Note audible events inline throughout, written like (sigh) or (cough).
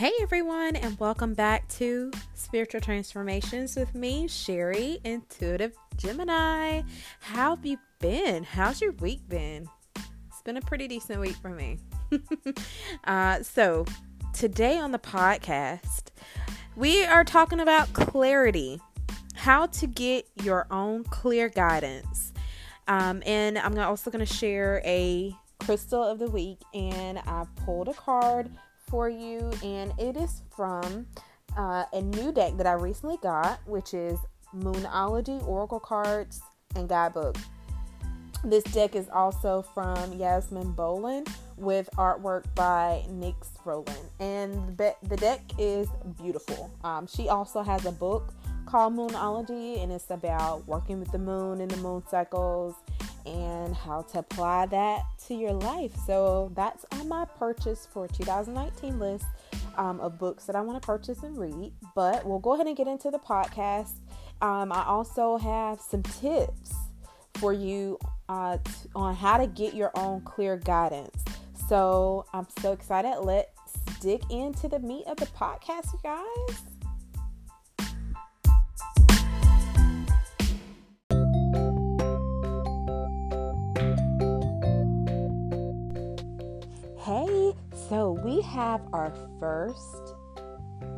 Hey everyone, and welcome back to Spiritual Transformations with me, Sherry, Intuitive Gemini. How have you been? How's your week been? It's been a pretty decent week for me. (laughs) uh, so, today on the podcast, we are talking about clarity, how to get your own clear guidance. Um, and I'm also going to share a crystal of the week, and I pulled a card for you, and it is from uh, a new deck that I recently got, which is Moonology Oracle Cards and Guidebook. This deck is also from Yasmin Boland with artwork by Nyx Rowan. And the deck is beautiful. Um, she also has a book called Moonology, and it's about working with the moon and the moon cycles and how to apply that to your life. So that's on my purchase for 2019 list um, of books that I want to purchase and read. But we'll go ahead and get into the podcast. Um, I also have some tips for you uh, t- on how to get your own clear guidance. So I'm so excited. Let's dig into the meat of the podcast, you guys. We have our first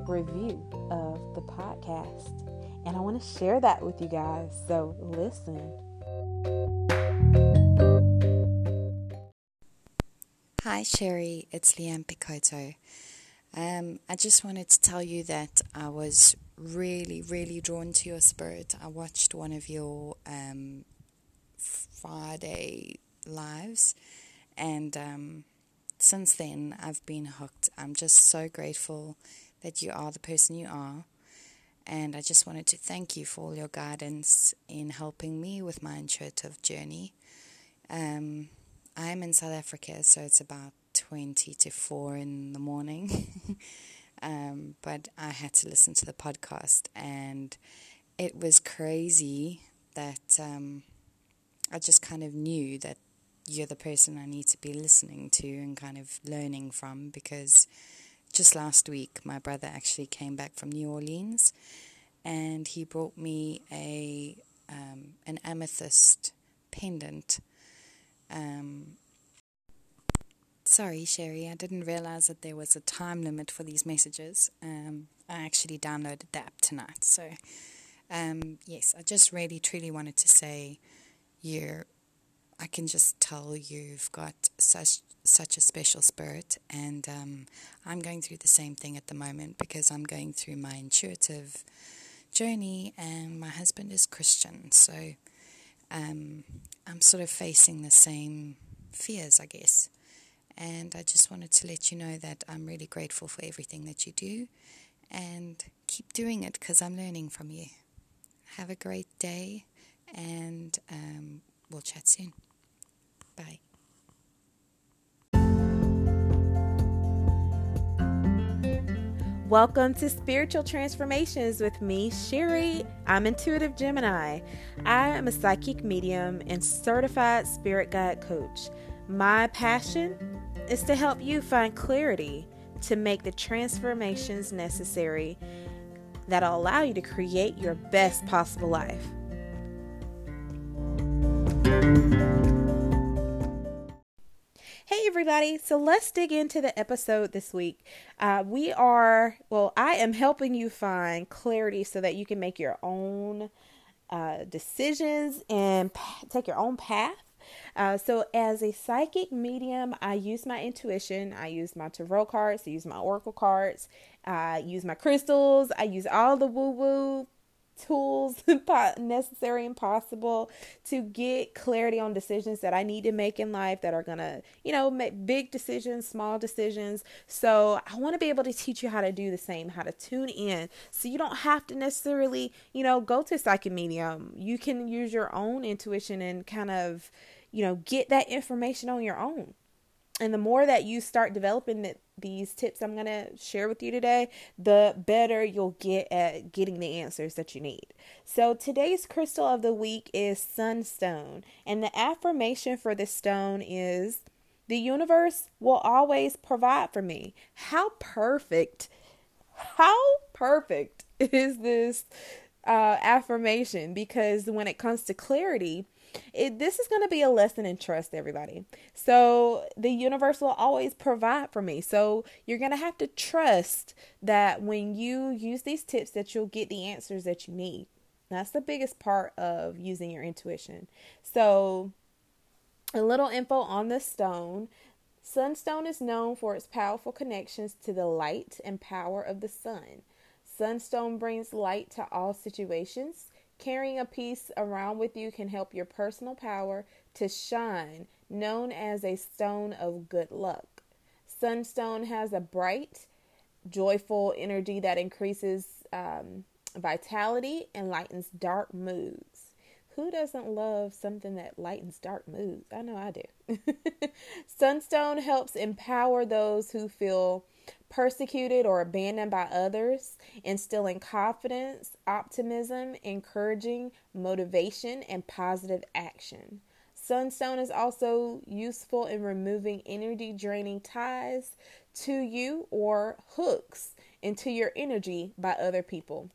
review of the podcast, and I want to share that with you guys. So, listen. Hi, Sherry. It's Leanne Picotto. Um, I just wanted to tell you that I was really, really drawn to your spirit. I watched one of your um, Friday lives, and um, since then, I've been hooked. I'm just so grateful that you are the person you are. And I just wanted to thank you for all your guidance in helping me with my intuitive journey. Um, I'm in South Africa, so it's about 20 to 4 in the morning. (laughs) um, but I had to listen to the podcast, and it was crazy that um, I just kind of knew that you're the person I need to be listening to and kind of learning from because just last week my brother actually came back from New Orleans and he brought me a um, an amethyst pendant. Um, sorry, Sherry, I didn't realize that there was a time limit for these messages. Um, I actually downloaded the app tonight, so um, yes, I just really truly wanted to say you're I can just tell you've got such such a special spirit, and um, I'm going through the same thing at the moment because I'm going through my intuitive journey, and my husband is Christian, so um, I'm sort of facing the same fears, I guess. And I just wanted to let you know that I'm really grateful for everything that you do, and keep doing it because I'm learning from you. Have a great day, and um, we'll chat soon. Bye. Welcome to Spiritual Transformations with me, Sherry. I'm Intuitive Gemini. I am a psychic medium and certified spirit guide coach. My passion is to help you find clarity to make the transformations necessary that'll allow you to create your best possible life. Everybody. So let's dig into the episode this week. Uh, we are, well, I am helping you find clarity so that you can make your own uh, decisions and p- take your own path. Uh, so, as a psychic medium, I use my intuition. I use my tarot cards. I use my oracle cards. I use my crystals. I use all the woo woo tools (laughs) necessary and possible to get clarity on decisions that I need to make in life that are going to, you know, make big decisions, small decisions. So, I want to be able to teach you how to do the same, how to tune in. So, you don't have to necessarily, you know, go to psychic medium. You can use your own intuition and kind of, you know, get that information on your own. And the more that you start developing it, these tips I'm going to share with you today, the better you'll get at getting the answers that you need. So, today's crystal of the week is sunstone, and the affirmation for this stone is The universe will always provide for me. How perfect, how perfect (laughs) is this uh, affirmation? Because when it comes to clarity, it, this is going to be a lesson in trust, everybody. So the universe will always provide for me. So you're going to have to trust that when you use these tips, that you'll get the answers that you need. That's the biggest part of using your intuition. So a little info on the stone. Sunstone is known for its powerful connections to the light and power of the sun. Sunstone brings light to all situations. Carrying a piece around with you can help your personal power to shine, known as a stone of good luck. Sunstone has a bright, joyful energy that increases um, vitality and lightens dark moods. Who doesn't love something that lightens dark moods? I know I do. (laughs) Sunstone helps empower those who feel persecuted or abandoned by others, instilling confidence, optimism, encouraging motivation, and positive action. Sunstone is also useful in removing energy draining ties to you or hooks into your energy by other people.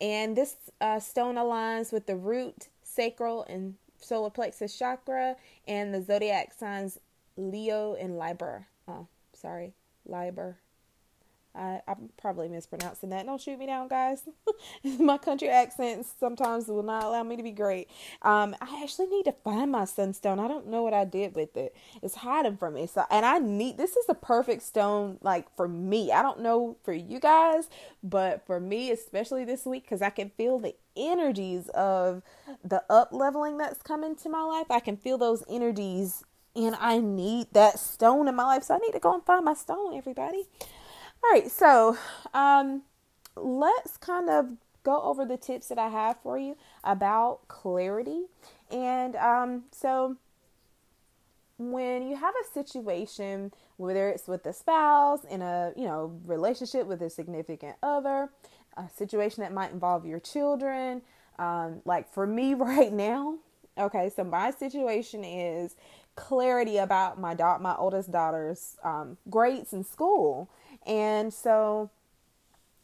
And this uh, stone aligns with the root, sacral, and solar plexus chakra and the zodiac signs Leo and Libra. Oh, sorry, Libra. I, I'm probably mispronouncing that. Don't shoot me down, guys. (laughs) my country accents sometimes will not allow me to be great. Um, I actually need to find my sunstone. I don't know what I did with it. It's hiding from me. So, and I need this is a perfect stone, like for me. I don't know for you guys, but for me, especially this week, because I can feel the energies of the up leveling that's coming to my life. I can feel those energies, and I need that stone in my life. So I need to go and find my stone, everybody. All right, so um, let's kind of go over the tips that I have for you about clarity. And um, so, when you have a situation, whether it's with a spouse, in a you know relationship with a significant other, a situation that might involve your children, um, like for me (laughs) right now, okay, so my situation is clarity about my daughter, my oldest daughter's um, grades in school and so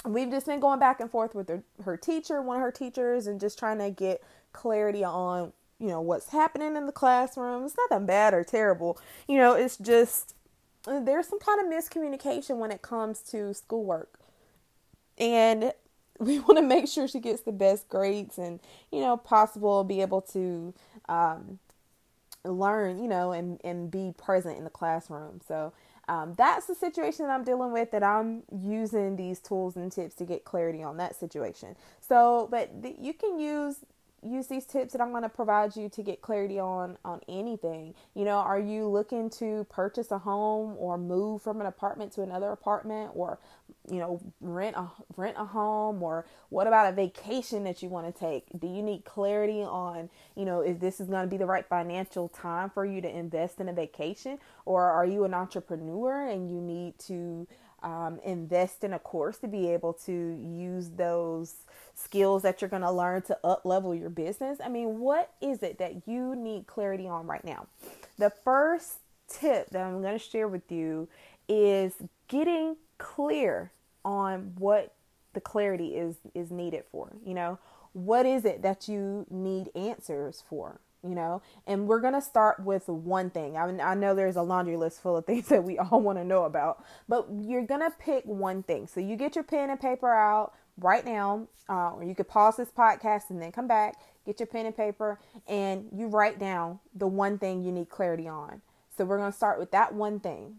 we've just been going back and forth with her, her teacher, one of her teachers, and just trying to get clarity on, you know, what's happening in the classroom. It's nothing bad or terrible. You know, it's just there's some kind of miscommunication when it comes to schoolwork. And (laughs) we want to make sure she gets the best grades and, you know, possible be able to um, learn, you know, and, and be present in the classroom. So um, that's the situation that I'm dealing with that I'm using these tools and tips to get clarity on that situation. So, but th- you can use use these tips that I'm going to provide you to get clarity on on anything. You know, are you looking to purchase a home or move from an apartment to another apartment or you know, rent a rent a home or what about a vacation that you want to take? Do you need clarity on, you know, if this is going to be the right financial time for you to invest in a vacation or are you an entrepreneur and you need to um, invest in a course to be able to use those skills that you're going to learn to up level your business. I mean, what is it that you need clarity on right now? The first tip that I'm going to share with you is getting clear on what the clarity is is needed for, you know? What is it that you need answers for? you know and we're going to start with one thing I, mean, I know there's a laundry list full of (laughs) things that we all want to know about but you're going to pick one thing so you get your pen and paper out right now uh, or you could pause this podcast and then come back get your pen and paper and you write down the one thing you need clarity on so we're going to start with that one thing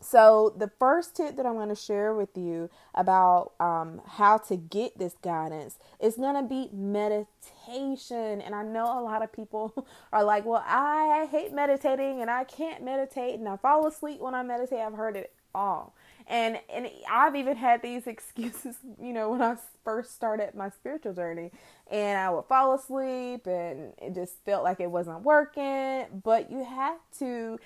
so, the first tip that I'm going to share with you about um, how to get this guidance is going to be meditation. And I know a lot of people (laughs) are like, well, I hate meditating and I can't meditate and I fall asleep when I meditate. I've heard it all. And and I've even had these (laughs) excuses, you know, when I first started my spiritual journey, and I would fall asleep, and it just felt like it wasn't working. But you have to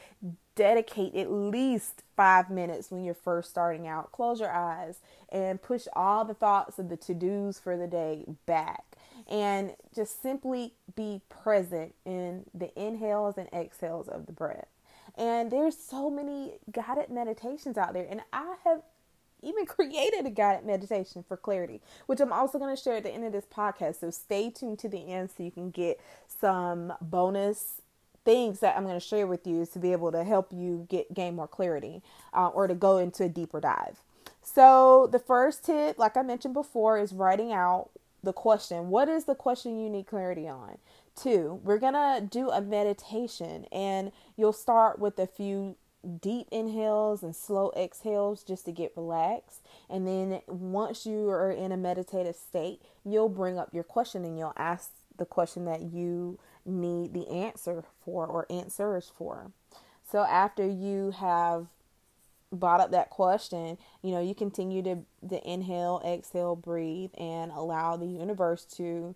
dedicate at least five minutes when you're first starting out. Close your eyes and push all the thoughts of the to dos for the day back. And just simply be present in the inhales and exhales of the breath. And there's so many guided meditations out there. And I have even (laughs) created a guided meditation for clarity, which I'm also going to share at the end of this podcast. So stay tuned to the end so you can get some bonus things that I'm going to share with you to be able to help you get gain more clarity uh, or to go into a deeper dive. So the first tip, like I mentioned before, is writing out the question. What is the question you need clarity on? Two, we're gonna do a meditation, and you'll start with a few deep inhales and slow exhales just to get relaxed. And then once you are in a meditative state, you'll bring up your question and you'll ask the question that you need the answer for or answers for. So after you have brought up that question, you know, you continue to, to inhale, exhale, breathe, and allow the universe to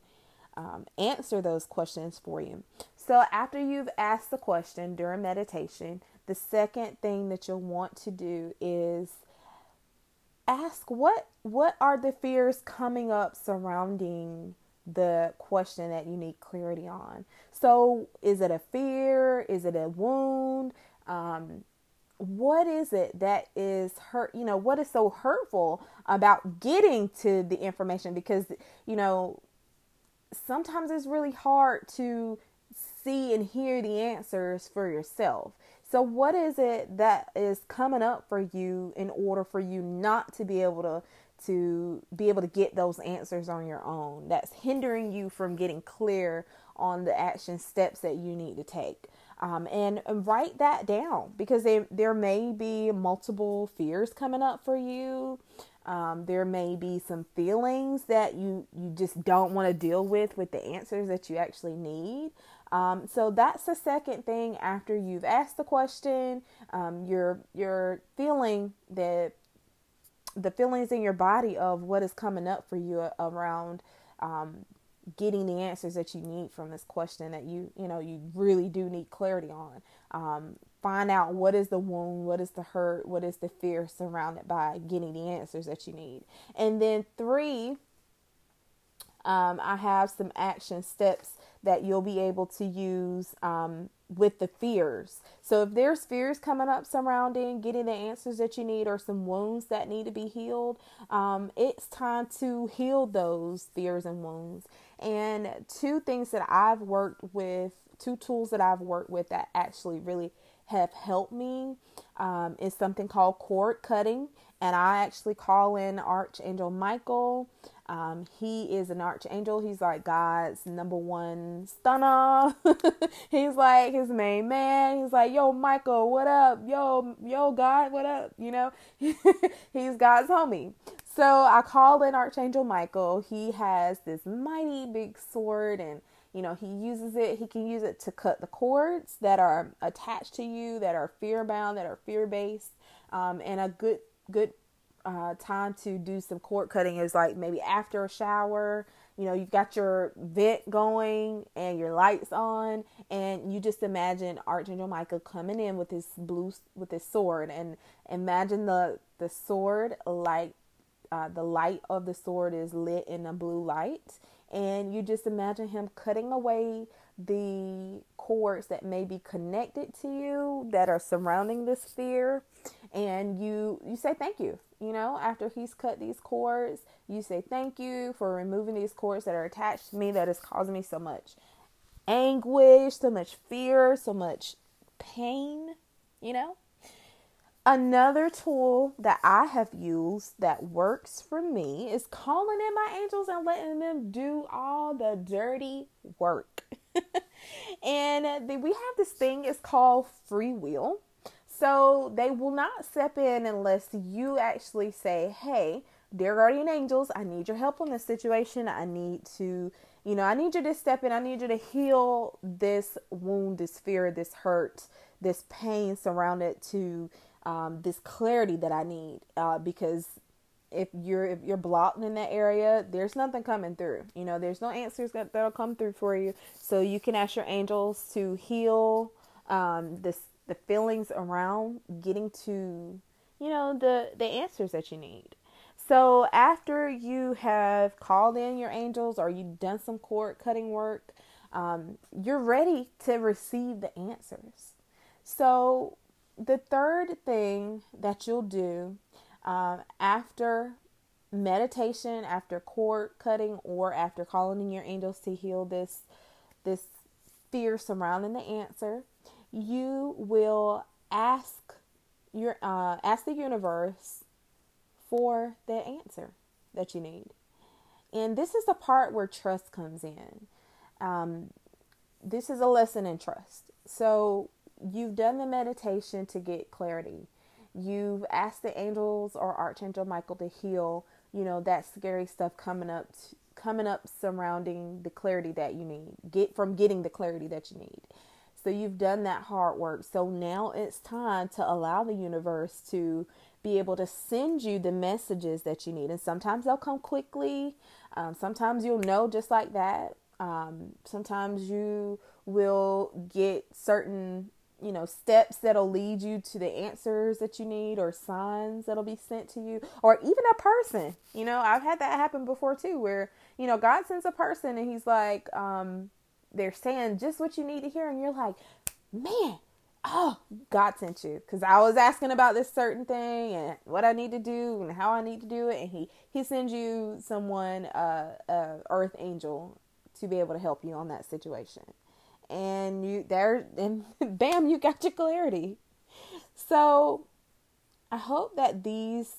um, answer those questions for you. So after you've asked the question during meditation, the second thing that you'll want to do is ask what what are the fears coming up surrounding the question that you need clarity on. So, is it a fear? Is it a wound? Um, what is it that is hurt? You know, what is so hurtful about getting to the information? Because, you know, sometimes it's really hard to see and hear the answers for yourself. So, what is it that is coming up for you in order for you not to be able to to be able to get those answers on your own? That's hindering you from getting clear on the action steps that you need to take. Um, and, and write that down because they, there may be multiple fears coming up for you. Um, there may be some feelings that you you just don't want to deal with with the answers that you actually need. Um, so that's the second thing after you've asked the question, um, you're you're feeling that the feelings in your body of what is coming up for you around um, getting the answers that you need from this question that you you know you really do need clarity on. Um, find out what is the wound, what is the hurt, what is the fear surrounded by getting the answers that you need, and then three. Um, I have some action steps that you'll be able to use um, with the fears. So if there's fears coming up surrounding getting the answers that you need or some wounds that need to be healed, um, it's time to heal those fears and wounds. And two things that I've worked with, two tools that I've worked with that actually really have helped me um, is something called cord cutting. And I actually call in Archangel Michael um, he is an archangel. He's like God's number one stunner. (laughs) he's like his main man. He's like, yo, Michael, what up? Yo, yo, God, what up? You know, (laughs) he's God's homie. So I call in Archangel Michael. He has this mighty big sword and you know he uses it he can use it to cut the cords that are attached to you that are fear bound that are fear based um, and a good good uh, time to do some cord cutting is like maybe after a shower. You know, you've got your vent going and your lights on, and you just imagine Archangel Michael coming in with his blue with his sword, and imagine the the sword like uh, the light of the sword is lit in a blue light, and you just imagine him cutting away the cords that may be connected to you that are surrounding this fear and you you say thank you you know after he's cut these cords you say thank you for removing these cords that are attached to me that is causing me so much anguish so much fear so much pain you know Another tool that I have used that works for me is calling in my angels and letting them do all the dirty work. (laughs) and the, we have this thing, it's called free will. So they will not step in unless you actually say, hey, dear guardian angels, I need your help on this situation. I need to, you know, I need you to step in. I need you to heal this wound, this fear, this hurt, this pain surrounded to um, this clarity that I need. Uh, because if you're if you're blocked in that area, there's nothing coming through. You know, there's no answers that that'll come through for you. So you can ask your angels to heal um, this the feelings around getting to you know the the answers that you need. So after you have called in your angels or you've done some cord cutting work, um, you're ready to receive the answers. So, the third thing that you'll do um, after meditation, after cord cutting, or after calling in your angels to heal this this fear surrounding the answer, you will ask your uh, ask the universe for the answer that you need. And this is the part where trust comes in. Um, this is a lesson in trust. So you've done the meditation to get clarity. You've asked the angels or Archangel Michael to heal, you know, that scary stuff coming up t- coming up surrounding the clarity that you need. Get from getting the clarity that you need. So you've done that hard work. So now it's time to allow the universe to be able to send you the messages that you need. And sometimes they'll come quickly. Um, sometimes you'll know just like that. Um, sometimes you will get certain, you know, steps that'll lead you to the answers that you need or signs that'll be sent to you or even a person. You know, I've had that happen before too, where, you know, God sends a person and he's like, um, they're saying just what you need to hear. And you're like, man, oh, God sent you. Because I was asking about this certain thing and what I need to do and how I need to do it. And he, he sends you someone, uh, uh, earth angel to be able to help you on that situation. And you there and (laughs) bam, you got your clarity. So I hope that these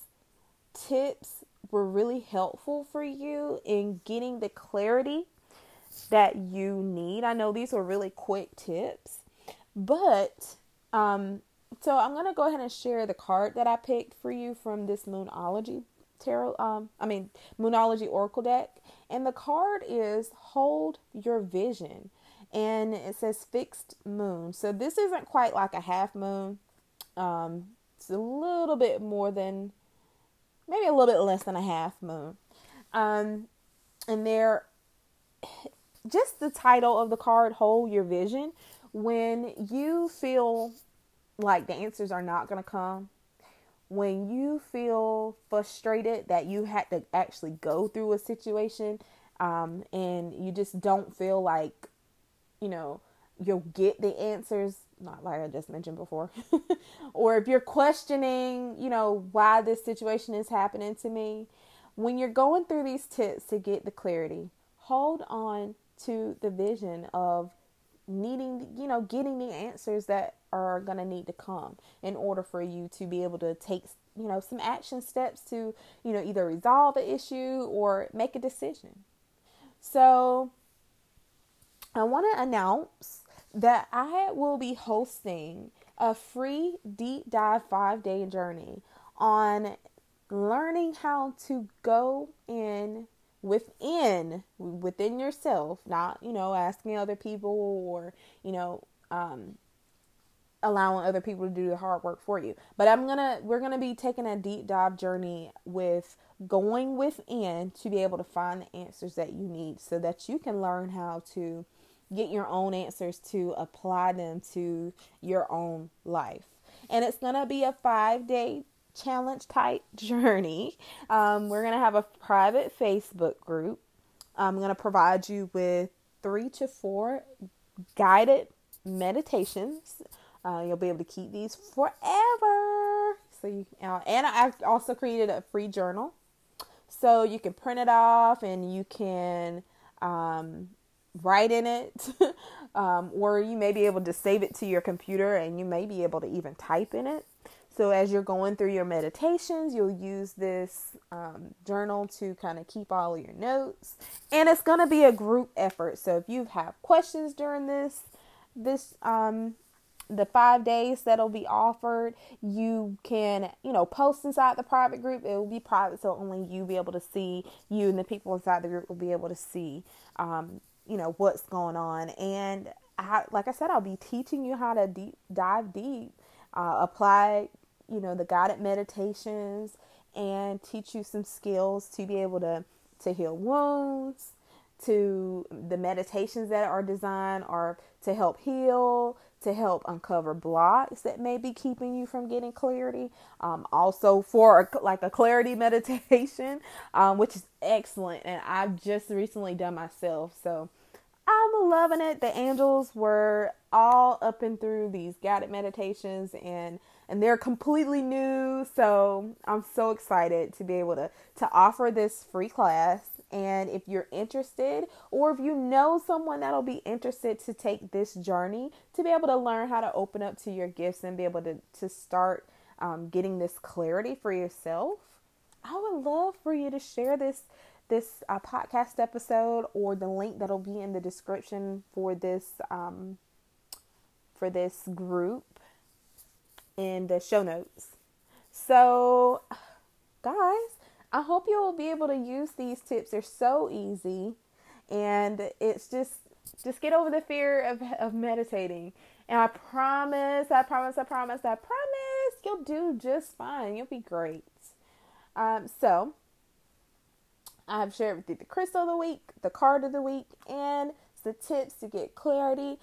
tips were really helpful for you in getting the clarity that you need. I know these were really quick tips, but um, so I'm gonna go ahead and share the card that I picked for you from this Moonology tarot. Um, I mean Moonology Oracle deck, and the card is Hold Your Vision, and it says Fixed Moon. So this isn't quite like a half moon. Um, it's a little bit more than, maybe a little bit less than a half moon. Um, and there, just the title of the card, Hold Your Vision, when you feel like the answers are not going to come, when you feel frustrated that you had to actually go through a situation um, and you just don't feel like, you know, you'll get the answers, not like I just mentioned before, (laughs) or if you're questioning, you know, why this situation is happening to me, when you're going through these tips to get the clarity, hold on to the vision of needing, you know, getting the answers that are going to need to come in order for you to be able to take, you know, some action steps to, you know, either resolve the issue or make a decision. So, I want to announce that I will be hosting a free deep dive five day journey on learning how to go in within within yourself not you know asking other people or you know um, allowing other people to do the hard work for you. But i'm gonna we're gonna be taking a deep dive journey with going within to be able to find the answers that you need so that you can learn how to get your own answers to apply them to your own life and it's gonna be a five day challenge type (laughs) journey. Um, we're going to have a private Facebook group. I'm going to provide you with three to four guided meditations. Uh, you'll be able to keep these forever. So you uh, and I've also created a free journal, so you can print it off and you can um, write in it, (laughs) um, or you may be able to save it to your computer and you may be able to even type in it. So, as you're going through your meditations, you'll use this um, journal to kind of keep all your notes, and it's going to be a group effort. So, if you have questions during this, this um, the five days that'll be offered, you can you know post inside the private group. It will be private, so only you be able to see. You and the people inside the group will be able to see, um, you know, what's going on. And I, like I said, I'll be teaching you how to deep dive deep. Uh, apply you know, the guided meditations and teach you some skills to be able to to heal wounds, to the meditations that are designed are to help heal, to help uncover blocks that may be keeping you from getting clarity. Um, also for a, like a clarity (laughs) meditation, um, which is excellent, and I've just recently done myself. So I'm loving it. The angels were all up and through these guided meditations and and they're completely new. So I'm so excited to be able to to offer this free class. And if you're interested, or if you know someone that'll be interested to take this journey, to be able to learn how to open up to your gifts and be able to, to start um, getting this clarity for yourself, I would love for you to share this this uh, podcast episode or the link that'll be in the description for this um, for this group in the show notes. So, guys, I hope you will be able to use these tips. They're so easy, and it's just just get over the fear of of meditating. And I promise, I promise, I promise, I promise, you'll do just fine. You'll be great. Um, so I've shared with you the crystal of the week, the card of the week, and the tips to get clarity.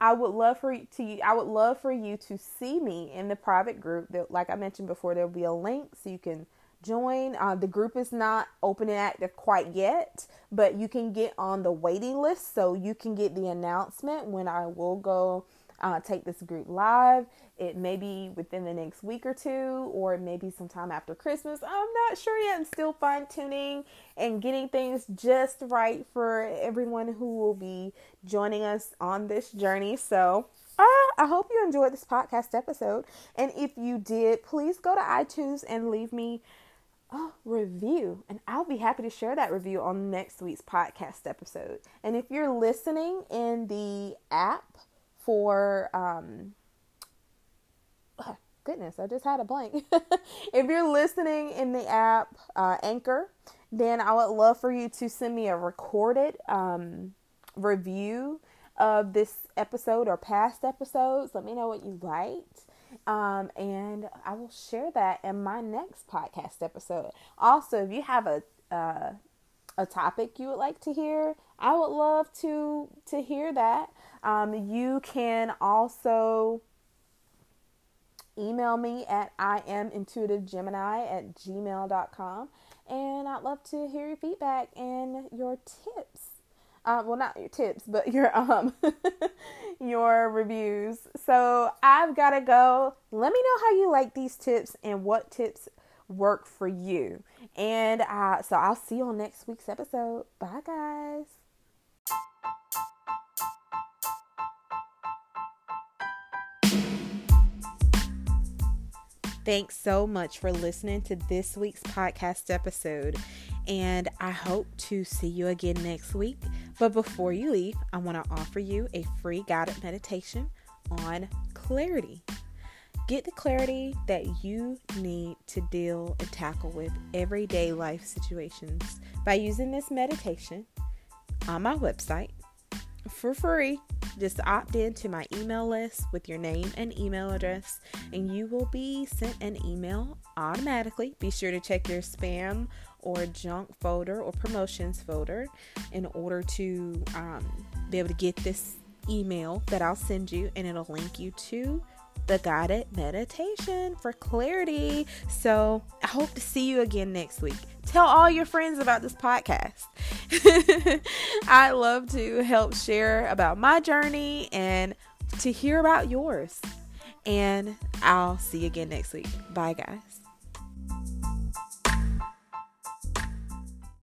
I would love for you to I would love for you to see me in the private group. That, like I mentioned before, there'll be a link so you can join. Uh, the group is not open and active quite yet, but you can get on the waiting list so you can get the announcement when I will go uh, take this group live. It may be within the next week or two, or maybe sometime after Christmas. I'm not sure yet. I'm still fine tuning and getting things just right for everyone who will be joining us on this journey. So, uh, I hope you enjoyed this podcast episode. And if you did, please go to iTunes and leave me a review. And I'll be happy to share that review on next week's podcast episode. And if you're listening in the app, for um goodness, I just had a blank. (laughs) if you're listening in the app uh, Anchor, then I would love for you to send me a recorded um, review of this episode or past episodes. Let me know what you liked. Um, and I will share that in my next podcast episode. Also, if you have a uh, a topic you would like to hear, I would love to to hear that. Um, you can also email me at I am intuitive Gemini at gmail.com and I'd love to hear your feedback and your tips. Uh, well, not your tips, but your um (laughs) your reviews. So I've got to go. Let me know how you like these tips and what tips work for you. And uh, so I'll see you on next week's episode. Bye, guys. Thanks so much for listening to this week's podcast episode, and I hope to see you again next week. But before you leave, I want to offer you a free guided meditation on clarity. Get the clarity that you need to deal and tackle with everyday life situations by using this meditation on my website for free. Just opt in to my email list with your name and email address, and you will be sent an email automatically. Be sure to check your spam or junk folder or promotions folder in order to um, be able to get this email that I'll send you, and it'll link you to the guided meditation for clarity. So I hope to see you again next week. Tell all your friends about this podcast. (laughs) I love to help share about my journey and to hear about yours. And I'll see you again next week. Bye, guys.